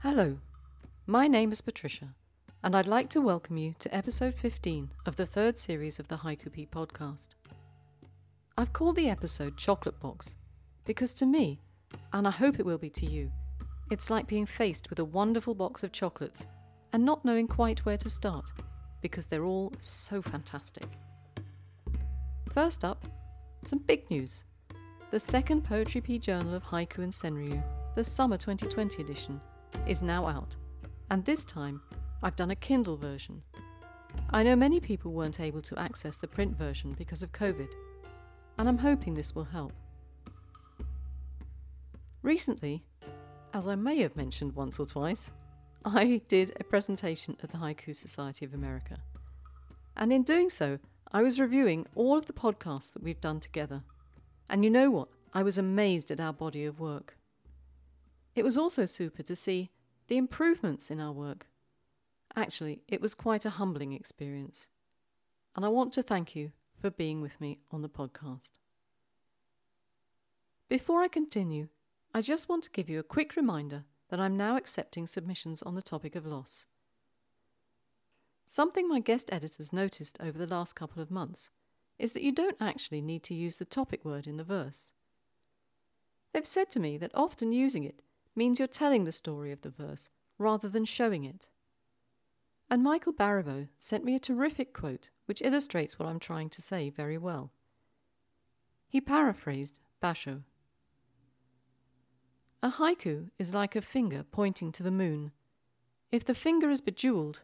Hello, my name is Patricia, and I'd like to welcome you to episode 15 of the third series of the Haiku Pea podcast. I've called the episode Chocolate Box because to me, and I hope it will be to you, it's like being faced with a wonderful box of chocolates and not knowing quite where to start because they're all so fantastic. First up, some big news. The second Poetry Pea Journal of Haiku and Senryu, the Summer 2020 edition, is now out, and this time I've done a Kindle version. I know many people weren't able to access the print version because of COVID, and I'm hoping this will help. Recently, as I may have mentioned once or twice, I did a presentation at the Haiku Society of America. And in doing so, I was reviewing all of the podcasts that we've done together. And you know what? I was amazed at our body of work. It was also super to see the improvements in our work. Actually, it was quite a humbling experience. And I want to thank you for being with me on the podcast. Before I continue, I just want to give you a quick reminder that I'm now accepting submissions on the topic of loss. Something my guest editors noticed over the last couple of months is that you don't actually need to use the topic word in the verse. They've said to me that often using it means you're telling the story of the verse rather than showing it. And Michael Baribeau sent me a terrific quote which illustrates what I'm trying to say very well. He paraphrased Basho. A haiku is like a finger pointing to the moon. If the finger is bejeweled,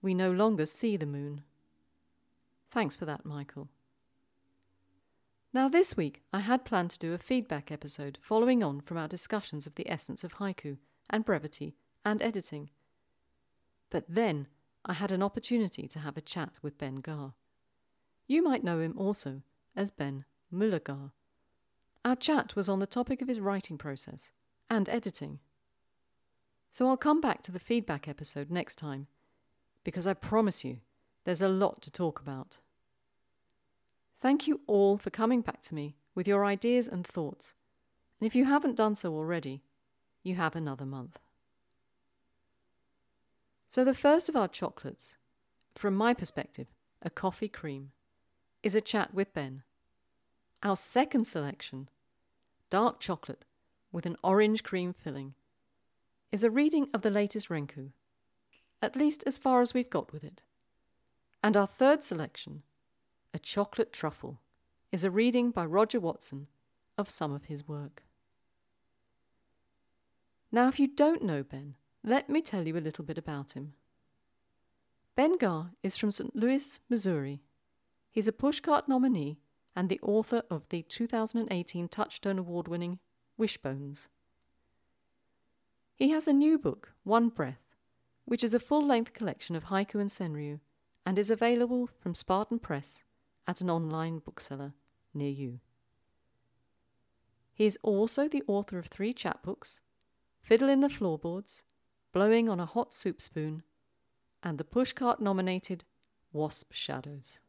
we no longer see the moon. Thanks for that, Michael. Now, this week I had planned to do a feedback episode following on from our discussions of the essence of haiku and brevity and editing. But then I had an opportunity to have a chat with Ben Gaa. You might know him also as Ben Moeller-Gaa. Our chat was on the topic of his writing process and editing. So I'll come back to the feedback episode next time, because I promise you there's a lot to talk about. Thank you all for coming back to me with your ideas and thoughts. And if you haven't done so already, you have another month. So, the first of our chocolates, from my perspective, a coffee cream, is a chat with Ben. Our second selection, dark chocolate with an orange cream filling, is a reading of the latest Renku, at least as far as we've got with it. And our third selection, a Chocolate Truffle is a reading by Roger Watson of some of his work. Now, if you don't know Ben, let me tell you a little bit about him. Ben Gaa is from St. Louis, Missouri. He's a Pushcart nominee and the author of the 2018 Touchstone Award winning Wishbones. He has a new book, One Breath, which is a full length collection of haiku and senryu and is available from Spartan Press at an online bookseller near you. He is also the author of three chapbooks Fiddle in the Floorboards, Blowing on a Hot Soup Spoon, and the Pushcart nominated Wasp Shadows.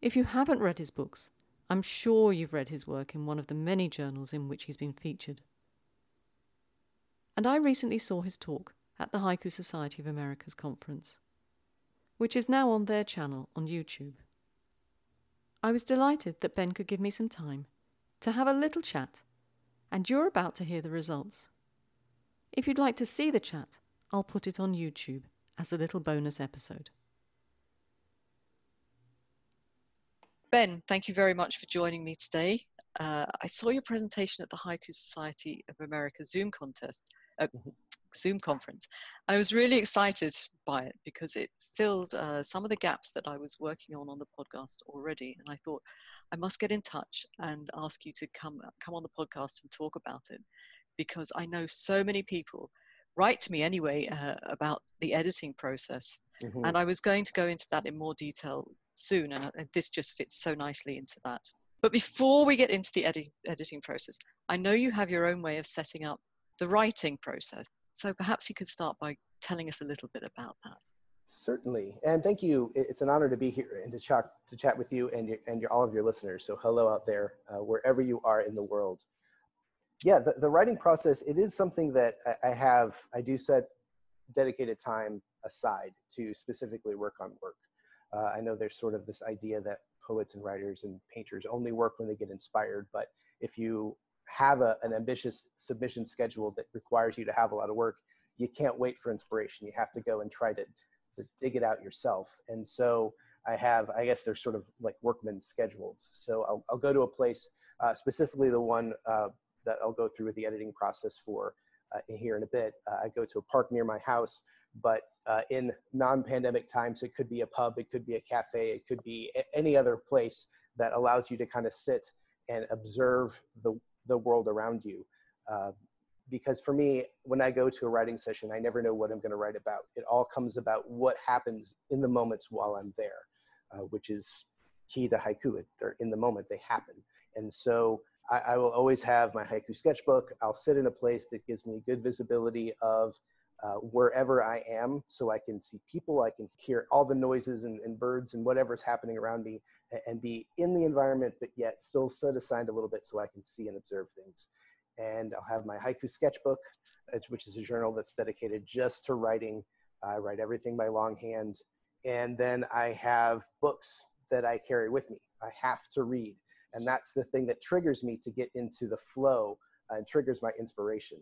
If you haven't read his books, I'm sure you've read his work in one of the many journals in which he's been featured. And I recently saw his talk at the Haiku Society of America's conference which is now on their channel on YouTube. I was delighted that Ben could give me some time to have a little chat, and you're about to hear the results. If you'd like to see the chat, I'll put it on YouTube as a little bonus episode. Ben, thank you very much for joining me today. Uh, I saw your presentation at the Haiku Society of America Zoom contest, uh. Zoom conference. I was really excited by it because it filled uh, some of the gaps that I was working on on the podcast already, and I thought I must get in touch and ask you to come come on the podcast and talk about it because I know so many people write to me anyway uh, about the editing process, mm-hmm. and I was going to go into that in more detail soon, and, and this just fits so nicely into that. But before we get into the edi- editing process, I know you have your own way of setting up the writing process. So perhaps you could start by telling us a little bit about that. Certainly, and thank you. It's an honor to be here and to chat to chat with you and your, and your, all of your listeners. So hello out there, uh, wherever you are in the world. yeah, the, the writing process, it is something that I, I have, I do set dedicated time aside to specifically work on work. Uh, I know there's sort of this idea that poets and writers and painters only work when they get inspired, but if you have a, an ambitious submission schedule that requires you to have a lot of work, you can't wait for inspiration. You have to go and try to, to dig it out yourself. And so I have, I guess they're sort of like workman schedules. So I'll, I'll go to a place, uh, specifically the one uh, that I'll go through with the editing process for uh, here in a bit. Uh, I go to a park near my house, but uh, in non-pandemic times, it could be a pub, it could be a cafe, it could be any other place that allows you to kind of sit and observe the, the world around you. Uh, because for me, when I go to a writing session, I never know what I'm going to write about. It all comes about what happens in the moments while I'm there, uh, which is key to haiku. They're in the moment, they happen. And so I, I, will always have my haiku sketchbook. I'll sit in a place that gives me good visibility of uh, wherever I am so I can see people, I can hear all the noises and, and birds and whatever's happening around me and, and, be in the environment, but yet still set aside a little bit so I can see and observe things. And I'll have my haiku sketchbook, which is a journal that's dedicated just to writing. I write everything by longhand. And then I have books that I carry with me. I have to read and that's the thing that triggers me to get into the flow and triggers my inspiration.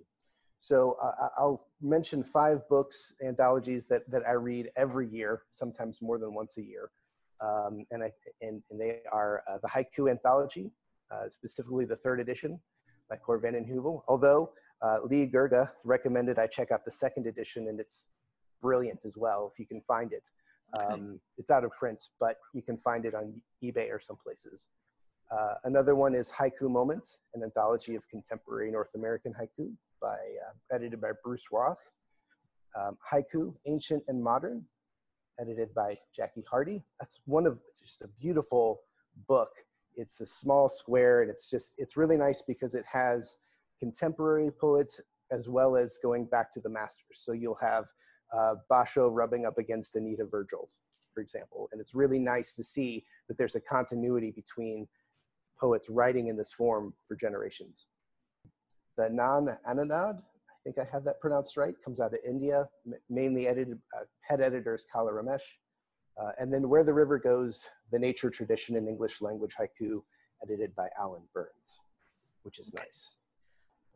So uh, I'll mention five books, anthologies that, that I read every year, sometimes more than once a year. Um, and, I, and, and they are uh, the Haiku Anthology, uh, specifically the third edition by Cor van den Heuvel. Although uh, Lee Gurga recommended I check out the second edition, and it's brilliant as well if you can find it. Okay. Um, it's out of print, but you can find it on eBay or some places. Uh, another one is Haiku Moments, an anthology of contemporary North American haiku by, uh, edited by Bruce Ross. Um, haiku, Ancient and Modern, edited by Jackie Hardy. That's one of, it's just a beautiful book. It's a small square and it's just, it's really nice because it has contemporary poets as well as going back to the masters. So you'll have uh, Basho rubbing up against Anita Virgil, for example. And it's really nice to see that there's a continuity between poets writing in this form for generations. The Naad Anunaad, I think I have that pronounced right, comes out of India, mainly edited, uh, head editor is Kala Ramesh. Uh, and then Where the River Goes, the Nature Tradition in English Language Haiku, edited by Allan Burns, which is nice.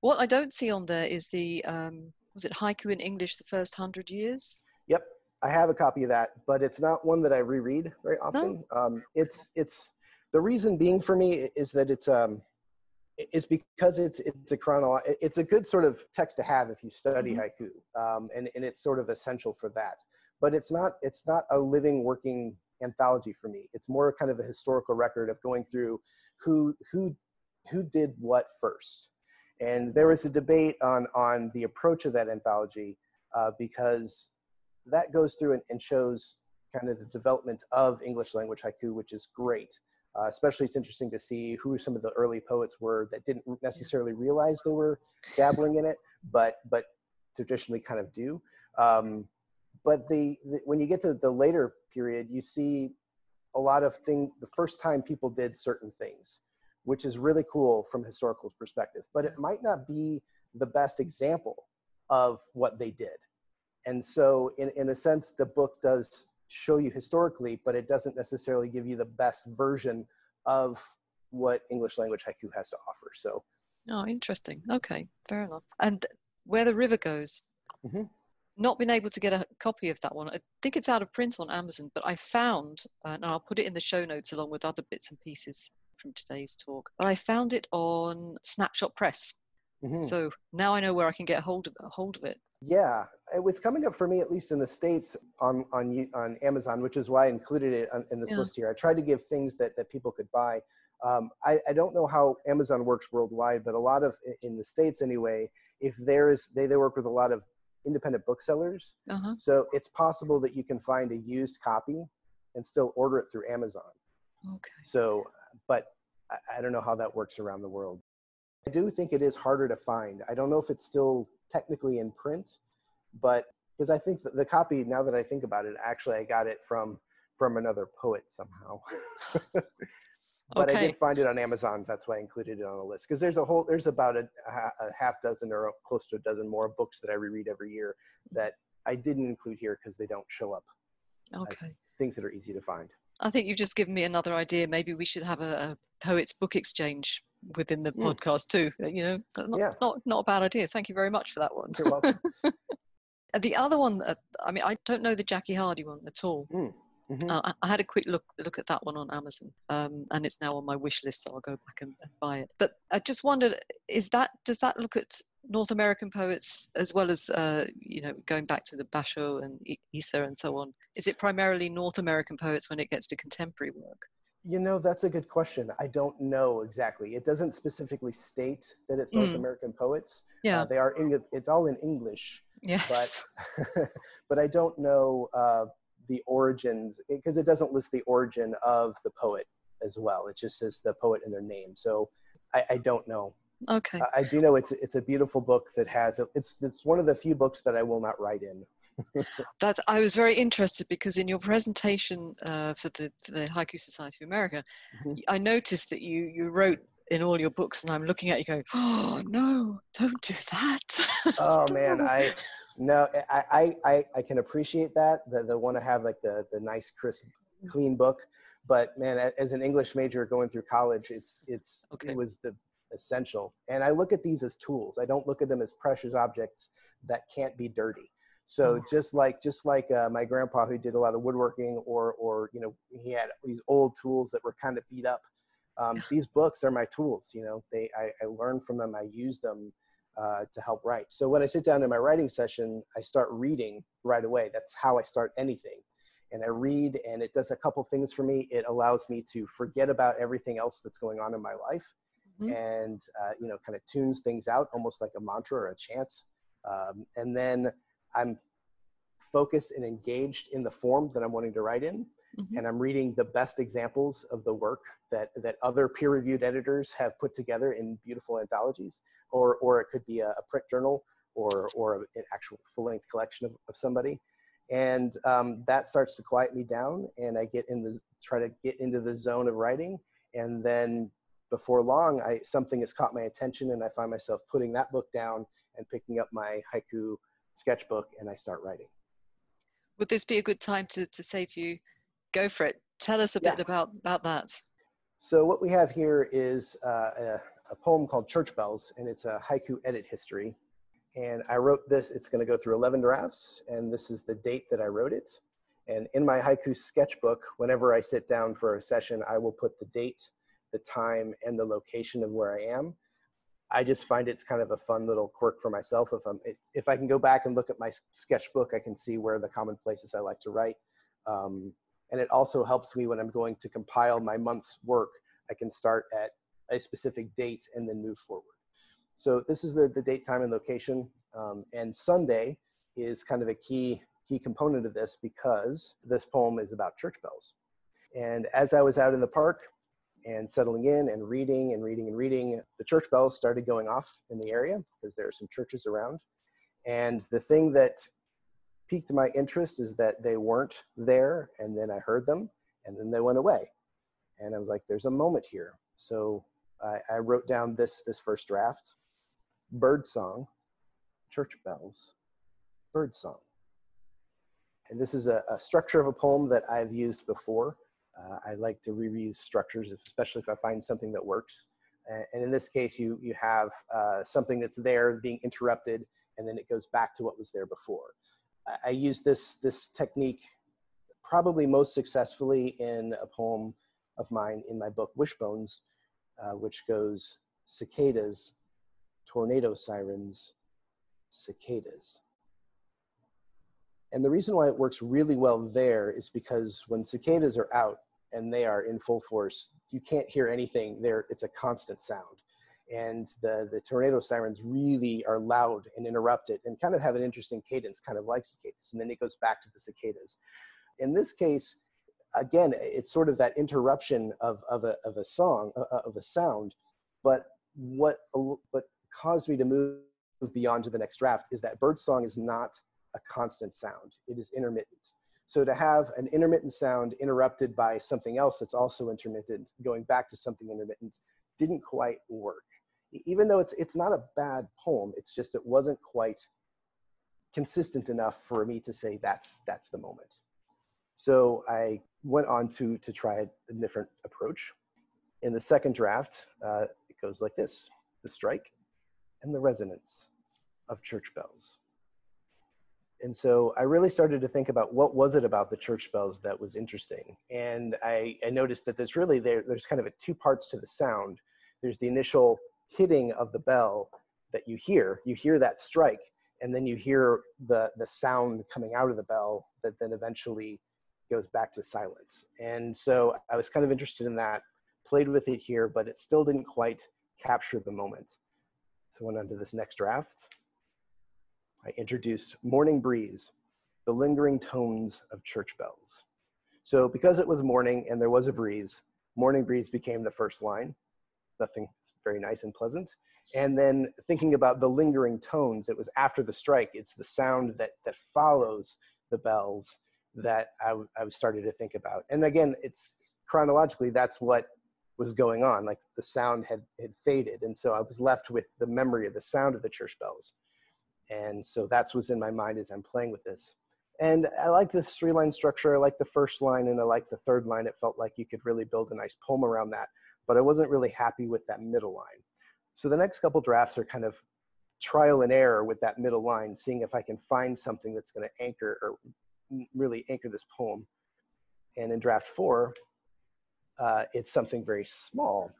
What I don't see on there is the, um, was it Haiku in English the first hundred years? Yep, I have a copy of that, but it's not one that I reread very often. No? Um, it's, it's, the reason being for me is that it's um is because it's it's a chrono it's a good sort of text to have if you study mm-hmm. haiku um, and, and it's sort of essential for that. But it's not it's not a living working anthology for me. It's more kind of a historical record of going through who who who did what first. And there was a debate on on the approach of that anthology uh, because that goes through and, and shows kind of the development of english language haiku which is great uh, especially, it's interesting to see who some of the early poets were that didn't necessarily realize they were dabbling in it, but but traditionally kind of do. Um, but the, the, when you get to the later period, you see a lot of things. The first time people did certain things, which is really cool from historical perspective, but it might not be the best example of what they did. And so, in in a sense, the book does show you historically, but it doesn't necessarily give you the best version of what English language haiku has to offer. So, oh, interesting. Okay, fair enough. And where the river goes. Mm-hmm. Not been able to get a copy of that one. I think it's out of print on Amazon, but I found, uh, and I'll put it in the show notes along with other bits and pieces from today's talk. But I found it on Snapshot Press. Mm-hmm. So now I know where I can get a hold of, hold of it. Yeah, it was coming up for me at least in the states on on on Amazon, which is why I included it in this yeah. list here. I tried to give things that that people could buy. Um, I, I don't know how Amazon works worldwide, but a lot of in the states anyway, if there is they they work with a lot of independent booksellers, uh-huh. so it's possible that you can find a used copy and still order it through Amazon. Okay. So, but I, I don't know how that works around the world. I do think it is harder to find. I don't know if it's still technically in print, but because I think the copy, now that I think about it, actually I got it from from another poet somehow. but okay. I did find it on Amazon. That's why I included it on the list because there's a whole there's about a, a, half dozen or close to a dozen more books that I reread every year that I didn't include here because they don't show up okay. things that are easy to find. I think you've just given me another idea. Maybe we should have a, a poets book exchange within the mm. podcast too. You know, not, yeah. not not a bad idea. Thank you very much for that one. You're welcome. the other one, uh, I mean, I don't know the Jackie Hardy one at all. Mm. Mm-hmm. Uh, I had a quick look look at that one on Amazon, um, and it's now on my wish list, so I'll go back and, and, buy it. But I just wondered, is that does that look at North American poets as well as uh, you know going back to the Basho and Issa and so on? Is it primarily North American poets when it gets to contemporary work? You know, that's a good question. I don't know exactly. It doesn't specifically state that it's North mm. American poets. Yeah, uh, they are. In, it's all in English. Yes, but but I don't know. Uh, the origins because it doesn't list the origin of the poet as well. It just says the poet and their name. So I, I don't know. Okay. I, I, do know it's it's a beautiful book that has a, it's it's one of the few books that I will not write in. That's I was very interested because in your presentation uh, for the the Haiku Society of America, mm-hmm. I noticed that you you wrote in all your books, and I'm looking at you going, "Oh no, don't do that." oh man, I no, I, I, I can appreciate that. The, the want to have like the, the nice, crisp, clean book. But man, as an English major going through college, it's, it's, okay. it was the essential. And I look at these as tools. I don't look at them as precious objects that can't be dirty. So mm. just like just like uh, my grandpa who did a lot of woodworking, or or you know he had these old tools that were kind of beat up. Um, these books are my tools. You know, they I, I learn from them. I use them uh, to help write. So when I sit down in my writing session, I start reading right away. That's how I start anything. And I read, and it does a couple things for me. It allows me to forget about everything else that's going on in my life, mm-hmm. and uh, you know, kind of tunes things out, almost like a mantra or a chant. Um, and then I'm focused and engaged in the form that I'm wanting to write in mm-hmm. and I'm reading the best examples of the work that that other peer-reviewed editors have put together in beautiful anthologies, or or it could be a, a print journal or or an actual full-length collection of, of somebody, and um, that starts to quiet me down, and I get in the try to get into the zone of writing, and then before long, I something has caught my attention, and I find myself putting that book down and picking up my haiku sketchbook, and I start writing. Would this be a good time to, to say to you, go for it. Tell us a yeah. bit about, about that. So what we have here is uh, a, a, poem called Church Bells, and it's a haiku edit history. And I wrote this, it's gonna go through 11 drafts, and this is the date that I wrote it. And in my haiku sketchbook, whenever I sit down for a session, I will put the date, the time, and the location of where I am. I just find it's kind of a fun little quirk for myself. If I'm, if I can go back and look at my sketchbook, I can see where the common places I like to write. Um, and it also helps me when I'm going to compile my month's work. I can start at a specific date and then move forward. So this is the, the date, time, and location. Um, and Sunday is kind of a key, key component of this because this poem is about church bells. And as I was out in the park and settling in and reading and reading and reading, the church bells started going off in the area because there are some churches around. And the thing that piqued my interest is that they weren't there and then I heard them and then they went away. And I was like, there's a moment here. So I, I wrote down this, this first draft, bird song, church bells, bird song. And this is a, a structure of a poem that I've used before. Uh, I like to reuse structures, especially if I find something that works. And in this case, you, you have uh, something that's there being interrupted, and then it goes back to what was there before. I use this this technique probably most successfully in a poem of mine in my book Wishbones, uh, which goes cicadas, tornado sirens, cicadas. And the reason why it works really well there is because when cicadas are out and they are in full force, you can't hear anything there. It's a constant sound and the, the tornado sirens really are loud and interrupted and kind of have an interesting cadence, kind of like cicadas. And then it goes back to the cicadas. In this case, again, it's sort of that interruption of, of, a, of a song, uh, uh of a sound. But what, what caused me to move beyond to the next draft is that bird song is not a constant sound, it is intermittent. So to have an intermittent sound interrupted by something else that's also intermittent, going back to something intermittent, didn't quite work. Even though it's it's not a bad poem, it's just it wasn't quite consistent enough for me to say that's that's the moment. So I went on to to try a different approach. In the second draft, uh, it goes like this: the strike and the resonance of church bells. And so I really started to think about what was it about the church bells that was interesting. And I, I noticed that there's really there, there's kind of a two parts to the sound. There's the initial hitting of the bell that you hear. You hear that strike, and then you hear the the sound coming out of the bell that then eventually goes back to silence. And so I was kind of interested in that, played with it here, but it still didn't quite capture the moment. So I went on to this next draft. I introduced Morning Breeze, the lingering tones of church bells. So because it was morning and there was a breeze, Morning Breeze became the first line. Nothing very nice and pleasant. And then thinking about the lingering tones, it was after the strike. It's the sound that that follows the bells that I, I started to think about. And again, it's chronologically that's what was going on. Like the sound had had faded, and so I was left with the memory of the sound of the church bells. And so that's what's in my mind as I'm playing with this. And I like the three line structure. I like the first line and I like the third line. It felt like you could really build a nice poem around that, but I wasn't really happy with that middle line. So the next couple drafts are kind of trial and error with that middle line, seeing if I can find something that's going to anchor or really anchor this poem. And in draft four, uh, it's something very small,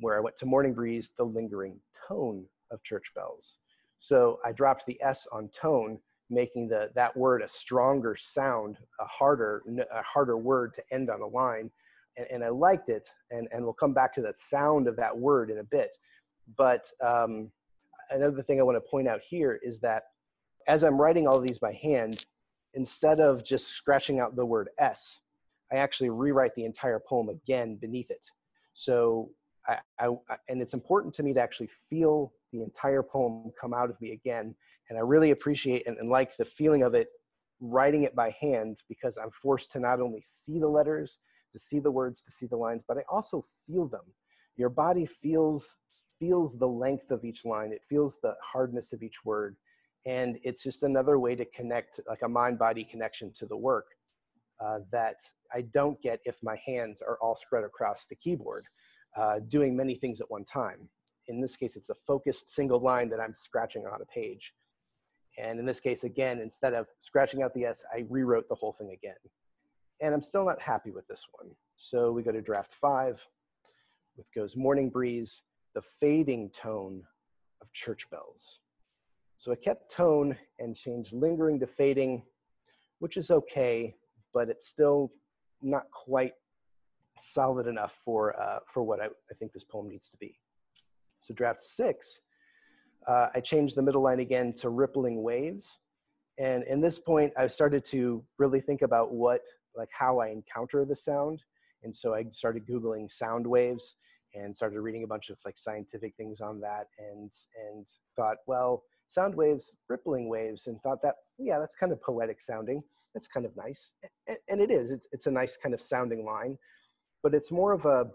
where I went to Morning Breeze, the lingering tone of church bells. So I dropped the S on tone, making the that word a stronger sound, a harder a harder word to end on a line, and, and I liked it. And and we'll come back to the sound of that word in a bit. But um, another thing I want to point out here is that as I'm writing all these by hand, instead of just scratching out the word S, I actually rewrite the entire poem again beneath it. So I, I, and it's important to me to actually feel the entire poem come out of me again. And I really appreciate and, and like the feeling of it writing it by hand because I'm forced to not only see the letters, to see the words, to see the lines, but I also feel them. Your body feels feels the length of each line. It feels the hardness of each word. And it's just another way to connect, like a mind body connection to the work uh, that I don't get if my hands are all spread across the keyboard uh, doing many things at one time. In this case, it's a focused single line that I'm scratching on a page. And in this case, again, instead of scratching out the S, I rewrote the whole thing again. And I'm still not happy with this one. So we go to draft five, which goes Morning Breeze, the fading tone of church bells. So I kept tone and changed lingering to fading, which is okay, but it's still not quite solid enough for, uh, for what I, I, think this poem needs to be. So draft six, uh, I changed the middle line again to rippling waves. And in this point, I started to really think about what, like how I encounter the sound. And so I started Googling sound waves and started reading a bunch of like scientific things on that and, and thought, well, sound waves, rippling waves, and thought that, yeah, that's kind of poetic sounding. That's kind of nice. And it is, it's, it's a nice kind of sounding line but it's more of a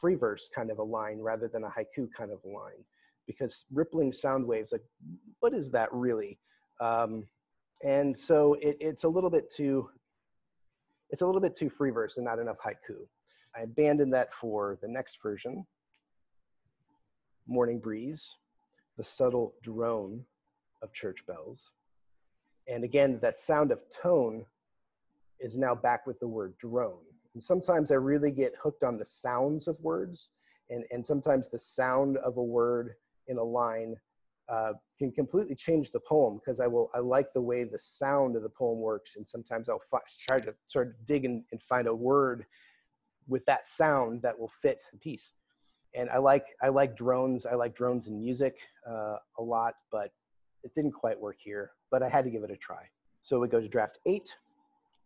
free verse kind of a line rather than a haiku kind of a line because rippling sound waves like what is that really? Um, and so it, it's a little bit too it's a little bit too free verse and not enough haiku. I abandoned that for the next version. Morning breeze the subtle drone of church bells. And again that sound of tone is now back with the word drone and sometimes I really get hooked on the sounds of words, and, and sometimes the sound of a word in a line uh, can completely change the poem because I will I like the way the sound of the poem works, and sometimes I'll try to sort of dig and find a word with that sound that will fit the piece. And I like I like drones. I like drones in music uh, a lot, but it didn't quite work here. But I had to give it a try. So we go to draft eight,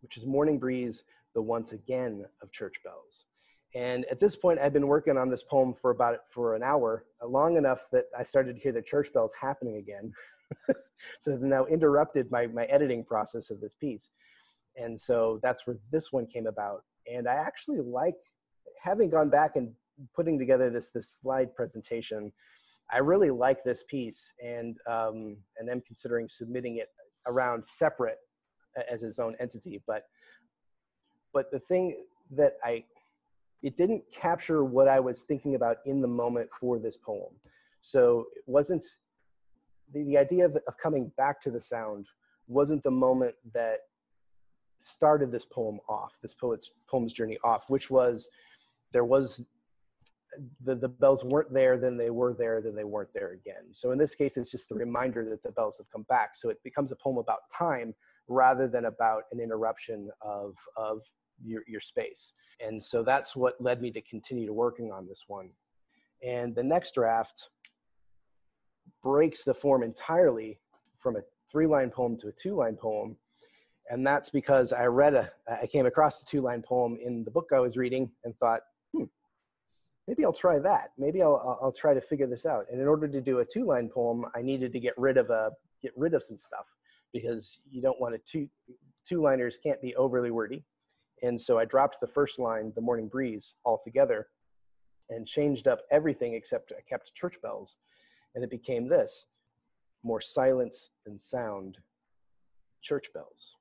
which is Morning Breeze the once again of church bells. And at this point, I'd been working on this poem for about for an hour, uh, long enough that I started to hear the church bells happening again. so now interrupted my, my editing process of this piece. And so that's where this one came about. And I actually like having gone back and putting together this this slide presentation. I really like this piece, and um, and am considering submitting it around separate as its own entity. But but the thing that I it didn't capture what I was thinking about in the moment for this poem. So it wasn't the, the idea of, of coming back to the sound wasn't the moment that started this poem off, this poet's poem's journey off, which was there was the, the bells weren't there, then they were there, then they weren't there again. So in this case, it's just the reminder that the bells have come back. So it becomes a poem about time rather than about an interruption of, of your, your space. And so that's what led me to continue to working on this one. And the next draft breaks the form entirely from a three line poem to a two line poem. And that's because I read a, I came across a two line poem in the book I was reading and thought, hmm, maybe I'll try that. Maybe I'll, I'll try to figure this out. And in order to do a two line poem, I needed to get rid of a, get rid of some stuff because you don't want to two, two liners can't be overly wordy. And so I dropped the first line, the morning breeze, altogether and changed up everything except I kept church bells. And it became this more silence than sound, church bells.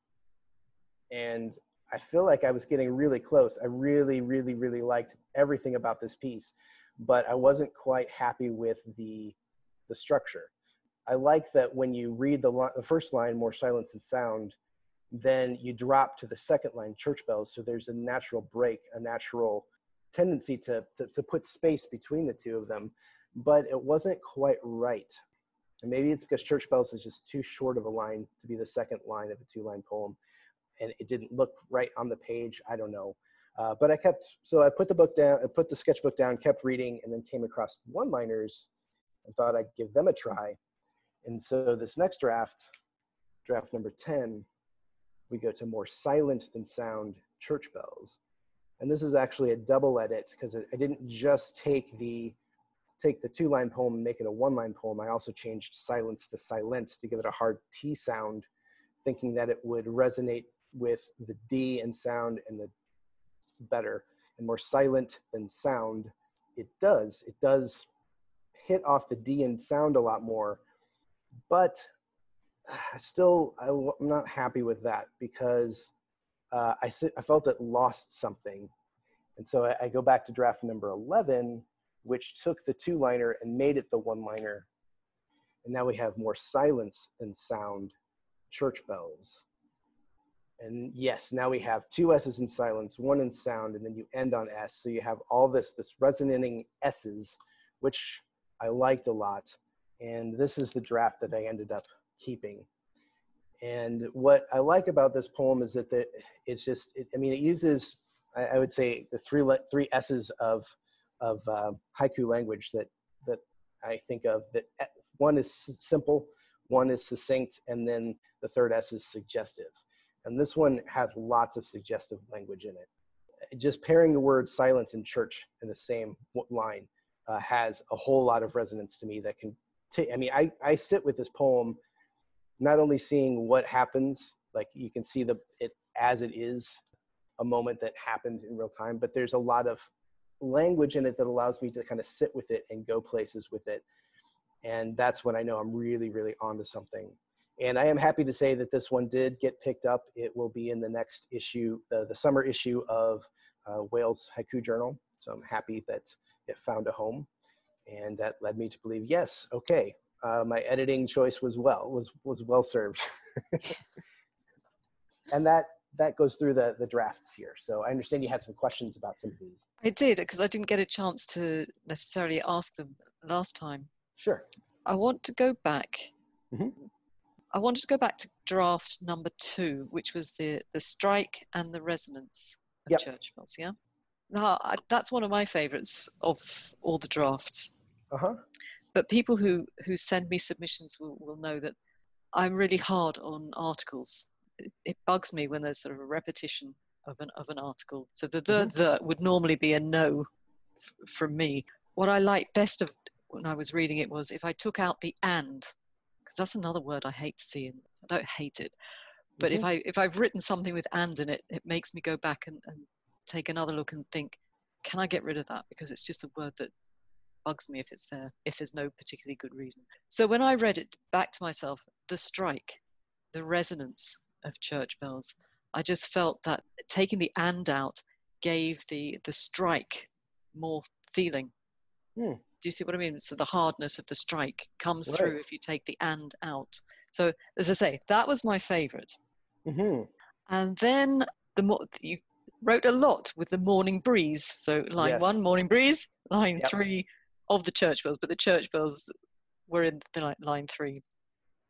And I feel like I was getting really close. I really, really, really liked everything about this piece, but I wasn't quite happy with the, the structure. I like that when you read the, the first line, more silence and sound, then you drop to the second line, church bells. So there's a natural break, a natural tendency to, to, to put space between the two of them, but it wasn't quite right. And maybe it's because church bells is just too short of a line to be the second line of a two line poem. And it didn't look right on the page. I don't know. Uh, but I kept, so I put the book down, I put the sketchbook down, kept reading, and then came across one liners and thought I'd give them a try. And so this next draft, draft number 10, we go to more silent than sound church bells. And this is actually a double edit because I didn't just take the take the two line poem and make it a one line poem. I also changed silence to silence to give it a hard T sound, thinking that it would resonate with the D and sound and the better and more silent than sound. It does. It does hit off the D and sound a lot more, but still I'm not happy with that because uh, I, th- I felt it lost something. And so I, I go back to draft number 11, which took the two liner and made it the one liner. And now we have more silence than sound church bells. And yes, now we have two S's in silence, one in sound, and then you end on S. So you have all this, this resonating S's, which I liked a lot. And this is the draft that I ended up keeping. And what I like about this poem is that the, it's just, it, I mean, it uses, I, I, would say, the three three S's of of uh, haiku language that that I think of. That eh, one is simple, one is succinct, and then the third S is suggestive. And this one has lots of suggestive language in it. Just pairing the word silence and church in the same line uh, has a whole lot of resonance to me that can take, I mean, I, I sit with this poem not only seeing what happens, like you can see the it as it is a moment that happens in real time, but there's a lot of language in it that allows me to kind of sit with it and go places with it. And that's when I know I'm really, really onto something. And I am happy to say that this one did get picked up. It will be in the next issue, the, the summer issue of uh, Wales Haiku Journal. So I'm happy that it found a home. And that led me to believe, yes, okay, uh, my editing choice was well was was well served. And that that goes through the the drafts here. So i understand you had some questions about some of these. I did because i didn't get a chance to necessarily ask them last time. Sure. I want to go back. Mm-hmm. i wanted to go back to draft number two which was the the strike and the resonance of yep. church bells yeah? Now I, that's one of my favorites of all the drafts. Uh-huh but people who who send me submissions will, will know that I'm really hard on articles. It, it bugs me when there's sort of a repetition of an of an article. So the the, mm-hmm. the would normally be a no f- from me. What I like best of when I was reading it was if I took out the and, because that's another word I hate seeing. I don't hate it, But mm-hmm. if I if I've written something with and in it, it makes me go back and, and take another look and think, can I get rid of that? Because it's just a word that bugs me if it's there, if there's no particularly good reason. So when I read it back to myself, the strike, the resonance of church bells, I just felt that taking the and out gave the the strike more feeling. Hmm. Do you see what I mean? So the hardness of the strike comes right. through if you take the and out. So as I say, that was my favorite. Mm-hmm. And then the more you wrote a lot with the morning breeze. So line yes. one, morning breeze. Line yep. three, of the church bells, but the church bells were in the line three.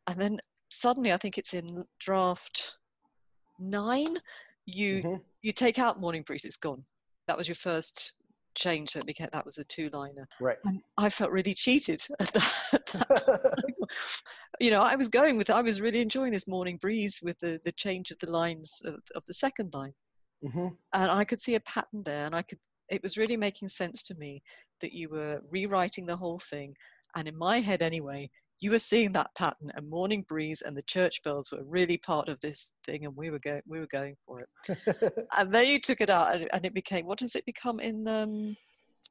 And then suddenly, I think it's in draft nine. You mm-hmm. you take out morning breeze; it's gone. That was your first change. That became that was a two liner. Right. And I felt really cheated at that. you know, I was going with. I was really enjoying this morning breeze with the the change of the lines of, of the second line. Mm-hmm. And I could see a pattern there, and I could it was really making sense to me that you were rewriting the whole thing. And in my head, anyway, you were seeing that pattern, and Morning Breeze and the church bells were really part of this thing, and we were going, we were going for it. and then you took it out, and, and, it became what does it become in um,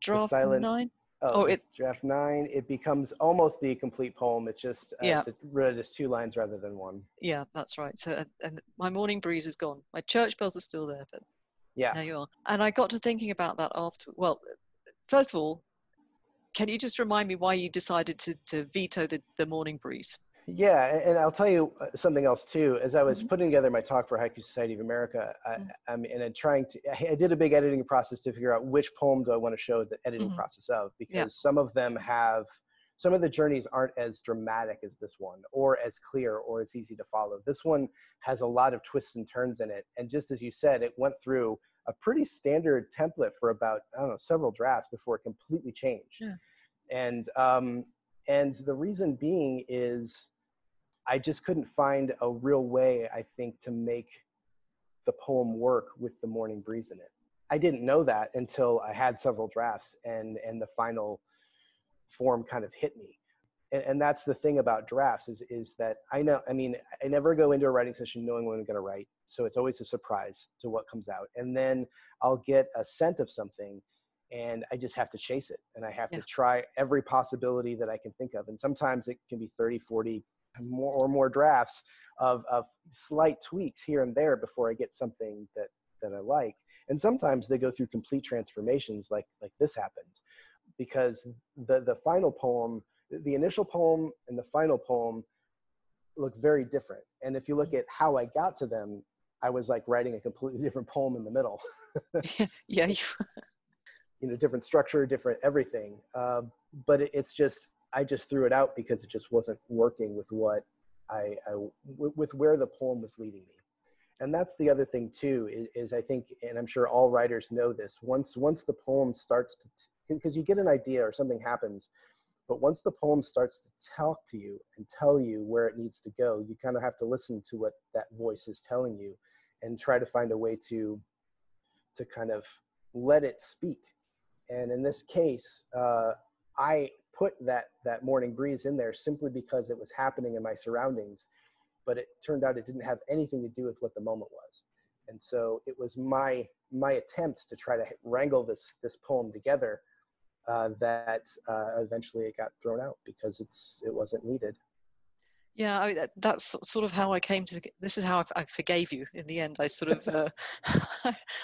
draft silent, nine? Oh, oh it's draft nine. It becomes almost the complete poem. It's just uh, yeah. it's a, really just two lines rather than one. Yeah, that's right. So, and my Morning Breeze is gone. My church bells are still there, but yeah. There you are. And I got to thinking about that after. Well, first of all, can you just remind me why you decided to, to veto the, the morning breeze? Yeah, and I'll tell you uh, something else too. As I was mm-hmm. putting together my talk for Haiku Society of America, I, mm-hmm. I mean, and I'm trying to, I did a big editing process to figure out which poem do I want to show the editing mm-hmm. process of, because yeah. some of them have, some of the journeys aren't as dramatic as this one, or as clear, or as easy to follow. This one has a lot of twists and turns in it, and just as you said, it went through a pretty standard template for about I don't know several drafts before it completely changed. Yeah. And um, and the reason being is I just couldn't find a real way I think to make the poem work with the morning breeze in it. I didn't know that until I had several drafts and and the final form kind of hit me. And, and that's the thing about drafts is is that I know I mean I never go into a writing session knowing what I'm going to write. So it's always a surprise to what comes out. And then i'll get a scent of something and i just have to chase it. And i have yeah. to try every possibility that i can think of. And sometimes it can be 30 40 more or more drafts of, of slight tweaks here and there before i get something that that i like. And sometimes they go through complete transformations like like this happened because the the final poem the initial poem and the final poem look very different and if you look mm. at how i got to them I was like writing a completely different poem in the middle. yeah. you know, different structure, different everything. Uh, but it, it's just, I just threw it out because it just wasn't working with what I, I w- with where the poem was leading me. And that's the other thing too, is, is I think, and I'm sure all writers know this, once, once the poem starts to, because you get an idea or something happens, but once the poem starts to talk to you and tell you where it needs to go, you kind of have to listen to what that voice is telling you and try to find a way to to kind of let it speak. And in this case, uh, I put that that morning breeze in there simply because it was happening in my surroundings, but it turned out it didn't have anything to do with what the moment was. And so it was my my attempt to try to wrangle this this poem together uh, that uh, eventually it got thrown out because it's it wasn't needed. Yeah, I, that's sort of how I came to. This is how I, I forgave you in the end. I sort of uh,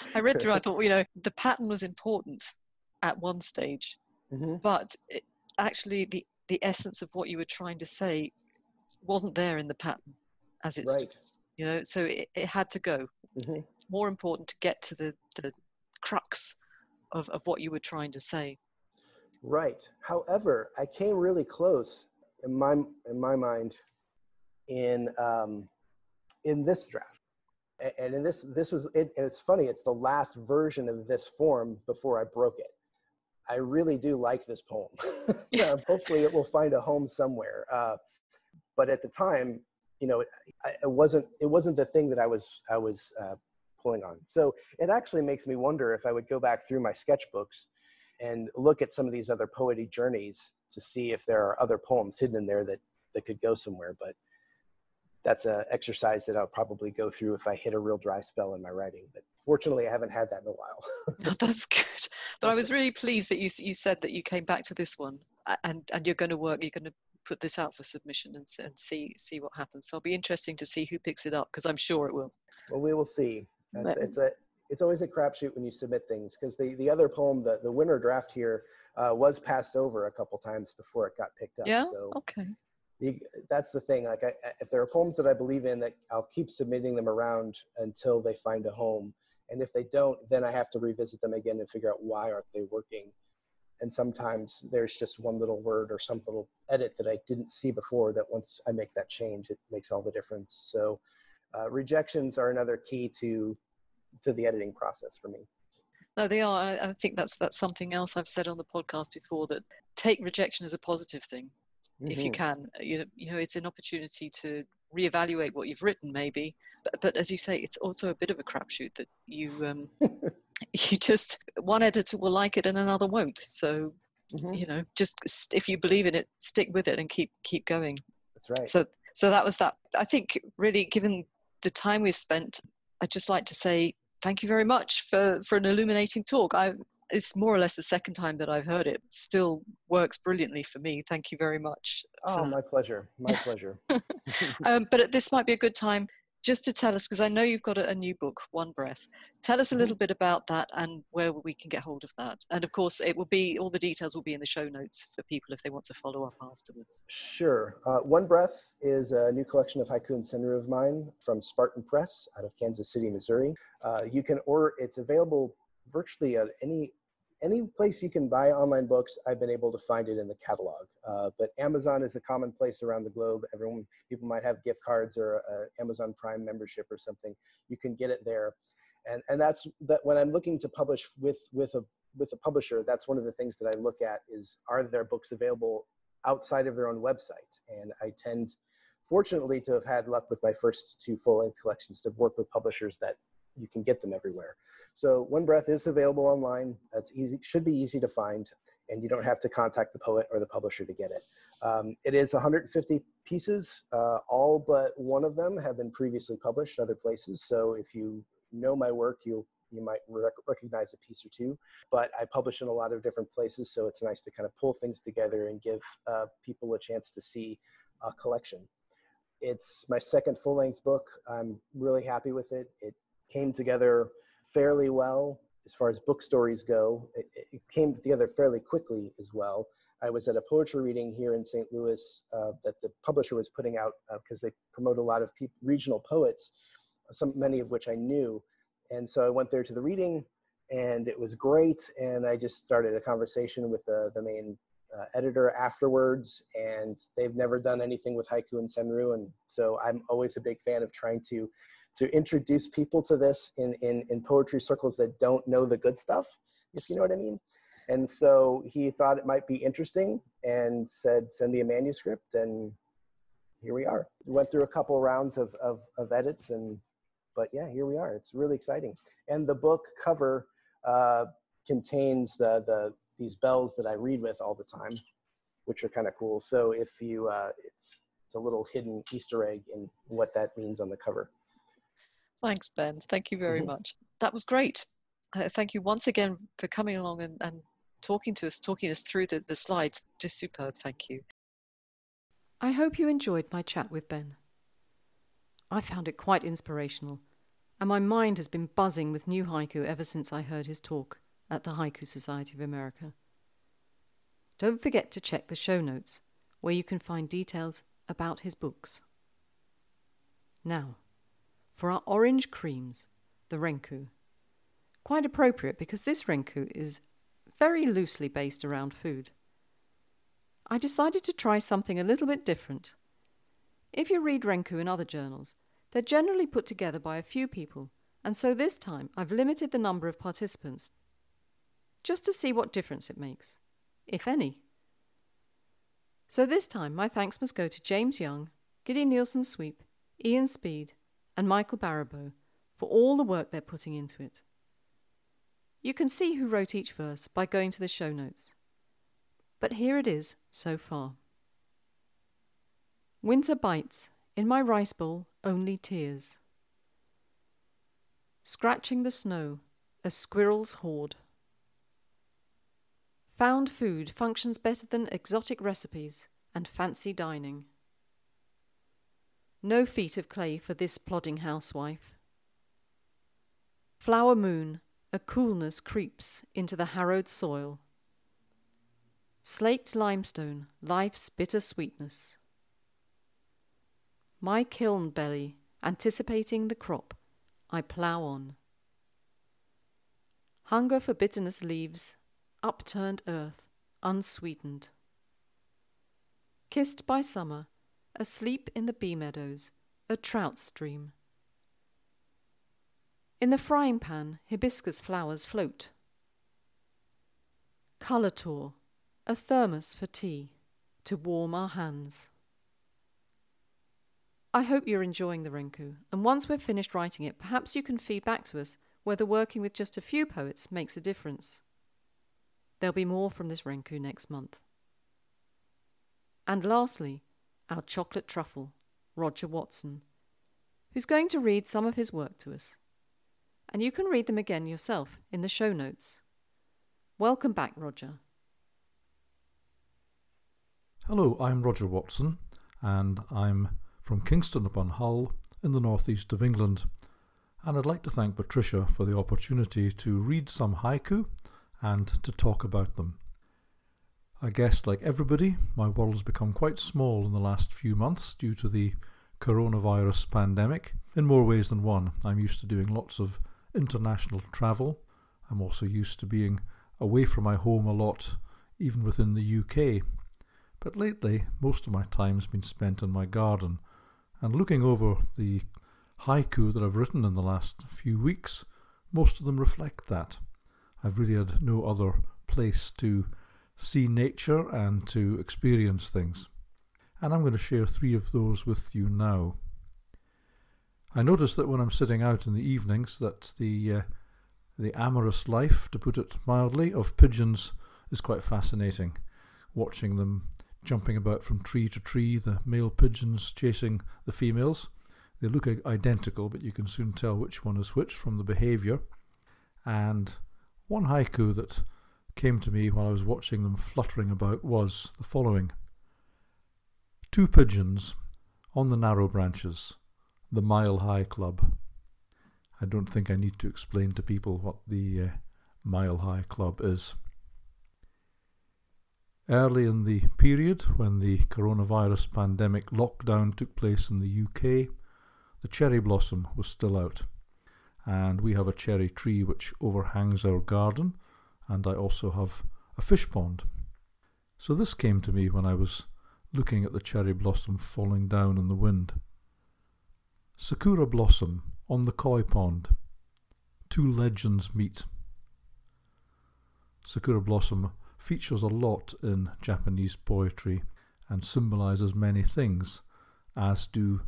I read through. I thought, well, you know, the pattern was important at one stage, mm-hmm. but it, actually the the essence of what you were trying to say wasn't there in the pattern as it's right. you know so it, it had to go mm-hmm. more important to get to the the crux of, of what you were trying to say Right. However, I came really close in my in my mind in um, in this draft, and in this this was it, it's funny. It's the last version of this form before I broke it. I really do like this poem. yeah, hopefully, it will find a home somewhere. Uh, but at the time, you know, it, it, wasn't it wasn't the thing that I was I was uh, pulling on. So it actually makes me wonder if I would go back through my sketchbooks and look at some of these other poetic journeys to see if there are other poems hidden in there that that could go somewhere but that's an exercise that I'll probably go through if I hit a real dry spell in my writing. But fortunately, I haven't had that in a while. oh, that's good. But I was really pleased that you you said that you came back to this one, and and you're going to work. You're going to put this out for submission and, and see see what happens. So it'll be interesting to see who picks it up because I'm sure it will. Well, we will see. It's, it's a it's always a crapshoot when you submit things because the the other poem, the the winter draft here, uh, was passed over a couple times before it got picked up. Yeah. So okay. The, that's the thing. Like, I, if there are poems that I believe in, that I'll keep submitting them around until they find a home. And if they don't, then I have to revisit them again and figure out why aren't they working and sometimes there's just one little word or some little edit that I didn't see before that once I make that change, it makes all the difference. So uh, rejections are another key to to the editing process for me. No, they are. I, I think that's that's something else I've said on the podcast before that take rejection as a positive thing, mm-hmm. if you mm-hmm. can. You know, you know, it's an opportunity to reevaluate what you've written, maybe. But, but as you say, it's also a bit of a crapshoot that you um, you just one editor will like it and another won't. So mm-hmm. you know, just if you believe in it, stick with it and keep keep going. That's right. So so that was that. I think really, given the time we've spent, I'd just like to say thank you very much for for an illuminating talk. I it's more or less the second time that I've heard it. Still works brilliantly for me. Thank you very much. Oh, my pleasure. My pleasure. um, but this might be a good time just to tell us, because I know you've got a, a, new book, One Breath. Tell us a little bit about that and where we can get hold of that. And of course, it will be all the details will be in the show notes for people if they want to follow up afterwards. Sure. Uh, One Breath is a new collection of haiku and senryu of mine from Spartan Press out of Kansas City, Missouri. Uh, you can order; it's available virtually at any any place you can buy online books, I've been able to find it in the catalog. Uh, but Amazon is a common place around the globe. Everyone, people might have gift cards or a Amazon Prime membership or something. You can get it there, and and that's that. When I'm looking to publish with with a with a publisher, that's one of the things that I look at is are there books available outside of their own website? And I tend, fortunately, to have had luck with my first two full length collections to work with publishers that you can get them everywhere. So One Breath is available online. that's easy, should be easy to find, and you don't have to contact the poet or the publisher to get it. Um, it is 150 pieces. Uh, all but one of them have been previously published in other places. So if you know my work, you you might rec- recognize a piece or two. But I publish in a lot of different places, so it's nice to kind of pull things together and give uh, people a chance to see a collection. It's my second full length book. I'm really happy with it. It came together fairly well as far as book stories go. It, it came together fairly quickly as well. I was at a poetry reading here in St. Louis uh, that the publisher was putting out because uh, they promote a lot of pe- regional poets, some many of which I knew. And so I went there to the reading, and it was great. And I just started a conversation with the the main uh, editor afterwards, and they've never done anything with haiku and senryu, and so I'm always a big fan of trying to to introduce people to this in, in, in poetry circles that don't know the good stuff, if you know what I mean. And so he thought it might be interesting and said, send me a manuscript. And here we are. We went through a couple rounds of, of, of edits and, but yeah, here we are. It's really exciting. And the book cover uh, contains the, the, these bells that I read with all the time, which are kind of cool. So if you, uh, it's, it's a little hidden Easter egg in what that means on the cover. Thanks, Ben. Thank you very mm-hmm. much. That was great. Uh, thank you once again for coming along and, and talking to us, talking us through the, the slides. Just superb. Thank you. I hope you enjoyed my chat with Ben. I found it quite inspirational, and my mind has been buzzing with new haiku ever since I heard his talk at the Haiku Society of America. Don't forget to check the show notes, where you can find details about his books. Now, for our orange creams, the Renku. Quite appropriate because this Renku is very loosely based around food. I decided to try something a little bit different. If you read Renku in other journals, they're generally put together by a few people, and so this time I've limited the number of participants just to see what difference it makes, if any. So this time my thanks must go to James Young, Gideon Nielsen Sweep, Ian Speed, and Michael Barabow for all the work they're putting into it. You can see who wrote each verse by going to the show notes. But here it is so far. Winter bites In my rice bowl, only tears. Scratching the snow, a squirrel's hoard. Found food functions better than exotic recipes and fancy dining. No feet of clay for this plodding housewife. Flower moon, a coolness creeps into the harrowed soil. Slaked limestone, life's bitter sweetness. My kiln belly, anticipating the crop, I plough on. Hunger for bitterness leaves, upturned earth, unsweetened. Kissed by summer, asleep in the bee meadows, a trout stream. In the frying pan, hibiscus flowers float. Colour a thermos for tea, to warm our hands. I hope you're enjoying the Renku, and once we've finished writing it, perhaps you can feed back to us whether working with just a few poets makes a difference. There'll be more from this Renku next month. And lastly, our chocolate truffle, Roger Watson, who's going to read some of his work to us. And you can read them again yourself in the show notes. Welcome back, Roger. Hello, I'm Roger Watson, and I'm from Kingston upon Hull in the northeast of England. And I'd like to thank Patricia for the opportunity to read some haiku and to talk about them. I guess, like everybody, my world has become quite small in the last few months due to the coronavirus pandemic, in more ways than one. I'm used to doing lots of international travel. I'm also used to being away from my home a lot, even within the UK. But lately, most of my time's been spent in my garden, and looking over the haiku that I've written in the last few weeks, most of them reflect that. I've really had no other place to see nature and to experience things. And I'm going to share three of those with you now. I notice that when I'm sitting out in the evenings that the uh, the amorous life, to put it mildly, of pigeons is quite fascinating. Watching them jumping about from tree to tree, the male pigeons chasing the females. They look identical, but you can soon tell which one is which from the behaviour. And one haiku that came to me while I was watching them fluttering about was the following Two pigeons on the narrow branches, the Mile High Club. I don't think I need to explain to people what the uh, Mile High Club is. Early in the period when the coronavirus pandemic lockdown took place in the UK, the cherry blossom was still out. And we have a cherry tree which overhangs our garden, and I also have a fish pond. So this came to me when I was looking at the cherry blossom falling down in the wind. Sakura blossom on the koi pond. Two legends meet. Sakura blossom features a lot in Japanese poetry and symbolizes many things, as do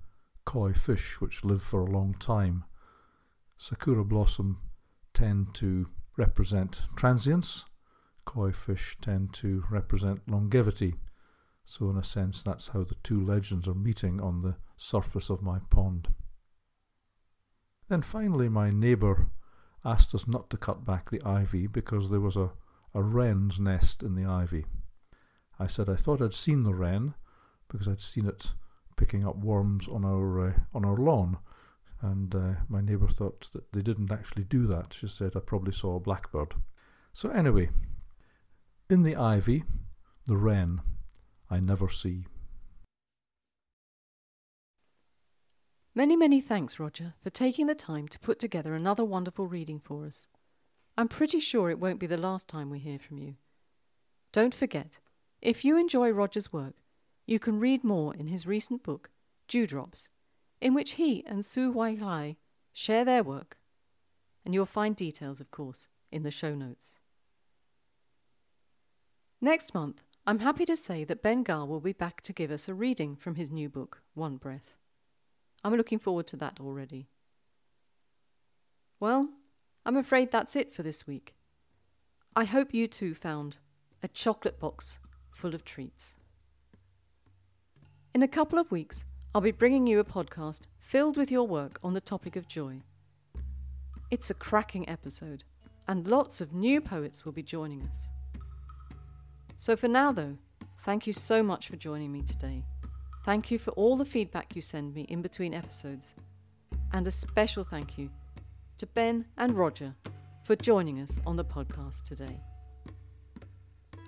koi fish, which live for a long time. Sakura blossom tend to represent transience, koi fish tend to represent longevity. So, in a sense, that's how the two legends are meeting on the surface of my pond. Then finally, my neighbour asked us not to cut back the ivy because there was a a wren's nest in the ivy. I said I thought I'd seen the wren because I'd seen it picking up worms on our uh, on our lawn, and uh, my neighbour thought that they didn't actually do that. She said I probably saw a blackbird. So anyway, in the ivy, the wren I never see. Many, many thanks, Roger, for taking the time to put together another wonderful reading for us. I'm pretty sure it won't be the last time we hear from you. Don't forget, if you enjoy Roger's work, you can read more in his recent book, Dewdrops, in which he and Su Wai Lai share their work. And you'll find details, of course, in the show notes. Next month, I'm happy to say that Ben Gaa will be back to give us a reading from his new book, One Breath. I'm looking forward to that already. Well, I'm afraid that's it for this week. I hope you too found a chocolate box full of treats. In a couple of weeks, I'll be bringing you a podcast filled with your work on the topic of joy. It's a cracking episode, and lots of new poets will be joining us. So for now, though, thank you so much for joining me today. Thank you for all the feedback you send me in between episodes. And a special thank you to Ben and Roger for joining us on the podcast today.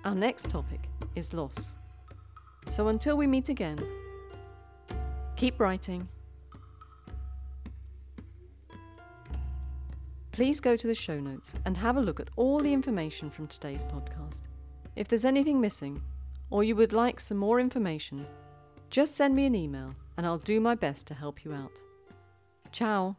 Our next topic is loss. So until we meet again, keep writing. Please go to the show notes and have a look at all the information from today's podcast. If there's anything missing, or you would like some more information, just send me an email and I'll do my best to help you out. Ciao!